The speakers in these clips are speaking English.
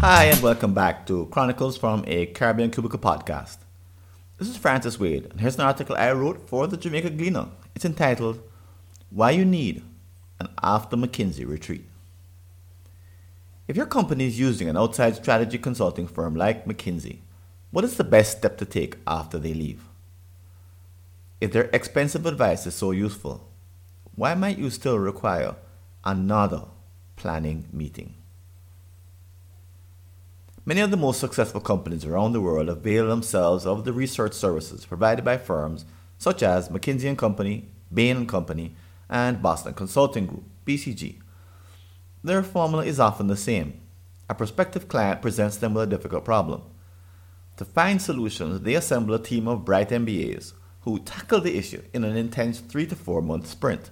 Hi, and welcome back to Chronicles from a Caribbean Cubicle podcast. This is Francis Wade, and here's an article I wrote for the Jamaica Gleaner. It's entitled Why You Need an After McKinsey Retreat. If your company is using an outside strategy consulting firm like McKinsey, what is the best step to take after they leave? If their expensive advice is so useful, why might you still require another planning meeting? Many of the most successful companies around the world avail themselves of the research services provided by firms such as McKinsey & Company, Bain & Company, and Boston Consulting Group, BCG. Their formula is often the same. A prospective client presents them with a difficult problem. To find solutions, they assemble a team of bright MBAs who tackle the issue in an intense 3 to 4 month sprint.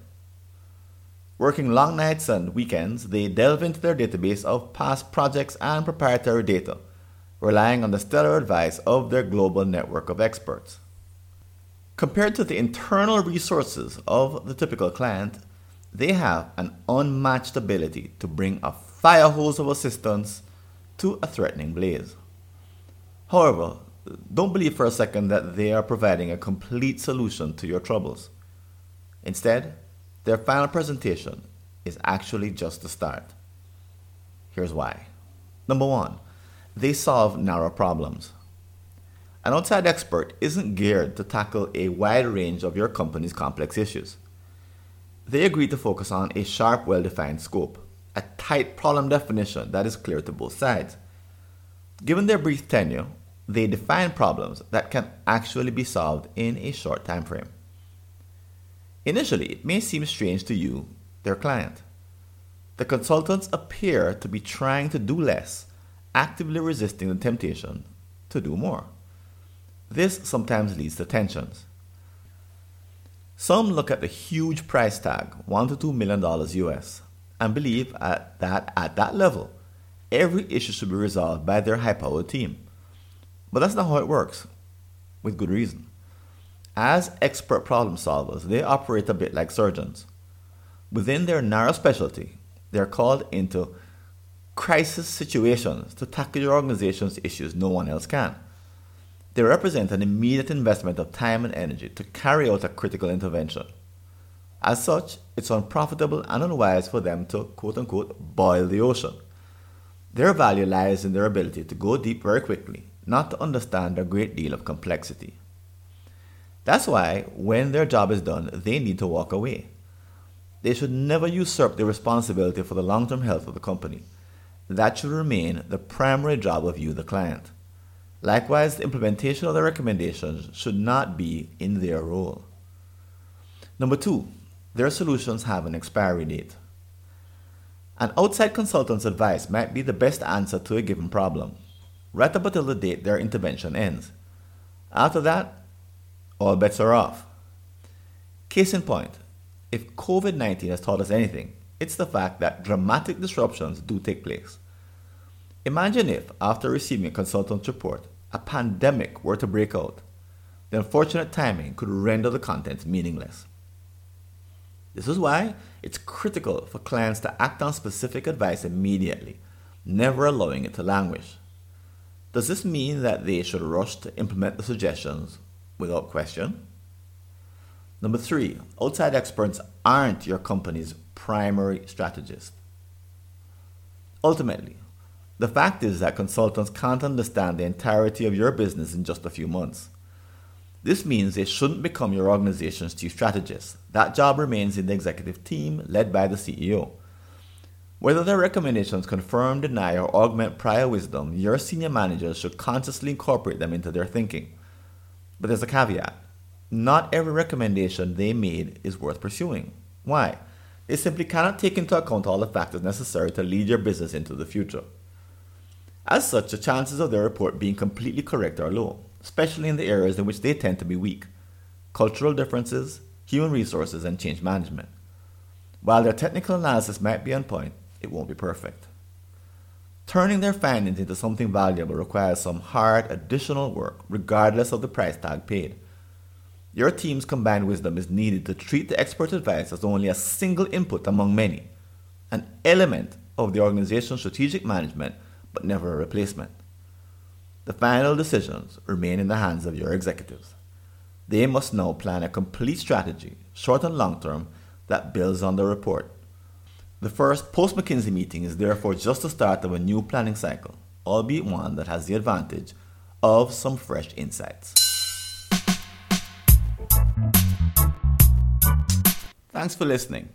Working long nights and weekends, they delve into their database of past projects and proprietary data, relying on the stellar advice of their global network of experts. Compared to the internal resources of the typical client, they have an unmatched ability to bring a fire hose of assistance to a threatening blaze. However, don't believe for a second that they are providing a complete solution to your troubles. Instead, their final presentation is actually just the start. Here's why. Number one, they solve narrow problems. An outside expert isn't geared to tackle a wide range of your company's complex issues. They agree to focus on a sharp, well defined scope, a tight problem definition that is clear to both sides. Given their brief tenure, they define problems that can actually be solved in a short time frame. Initially, it may seem strange to you, their client. The consultants appear to be trying to do less, actively resisting the temptation to do more. This sometimes leads to tensions. Some look at the huge price tag, one to two million dollars US, and believe at that at that level, every issue should be resolved by their high-powered team. But that's not how it works, with good reason. As expert problem solvers, they operate a bit like surgeons. Within their narrow specialty, they're called into crisis situations to tackle your organization's issues no one else can. They represent an immediate investment of time and energy to carry out a critical intervention. As such, it's unprofitable and unwise for them to quote unquote boil the ocean. Their value lies in their ability to go deep very quickly, not to understand a great deal of complexity. That's why, when their job is done, they need to walk away. They should never usurp the responsibility for the long term health of the company. That should remain the primary job of you, the client. Likewise, the implementation of the recommendations should not be in their role. Number two, their solutions have an expiry date. An outside consultant's advice might be the best answer to a given problem, right up until the date their intervention ends. After that, all bets are off. Case in point, if COVID 19 has taught us anything, it's the fact that dramatic disruptions do take place. Imagine if, after receiving a consultant's report, a pandemic were to break out. The unfortunate timing could render the content meaningless. This is why it's critical for clients to act on specific advice immediately, never allowing it to languish. Does this mean that they should rush to implement the suggestions without question? Number three, outside experts aren't your company's primary strategist. Ultimately, the fact is that consultants can't understand the entirety of your business in just a few months. This means they shouldn't become your organization's chief strategist. That job remains in the executive team led by the CEO. Whether their recommendations confirm, deny, or augment prior wisdom, your senior managers should consciously incorporate them into their thinking. But there's a caveat. Not every recommendation they made is worth pursuing. Why? They simply cannot take into account all the factors necessary to lead your business into the future. As such, the chances of their report being completely correct are low, especially in the areas in which they tend to be weak cultural differences, human resources, and change management. While their technical analysis might be on point, it won't be perfect. Turning their findings into something valuable requires some hard additional work, regardless of the price tag paid. Your team's combined wisdom is needed to treat the expert advice as only a single input among many, an element of the organization's strategic management, but never a replacement. The final decisions remain in the hands of your executives. They must now plan a complete strategy, short and long term, that builds on the report. The first post McKinsey meeting is therefore just the start of a new planning cycle, albeit one that has the advantage of some fresh insights. Thanks for listening.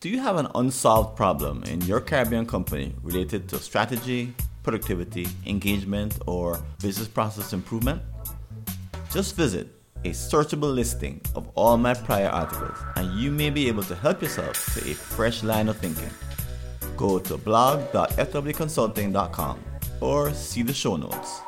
Do you have an unsolved problem in your Caribbean company related to strategy, productivity, engagement, or business process improvement? Just visit a searchable listing of all my prior articles and you may be able to help yourself to a fresh line of thinking. Go to blog.fwconsulting.com or see the show notes.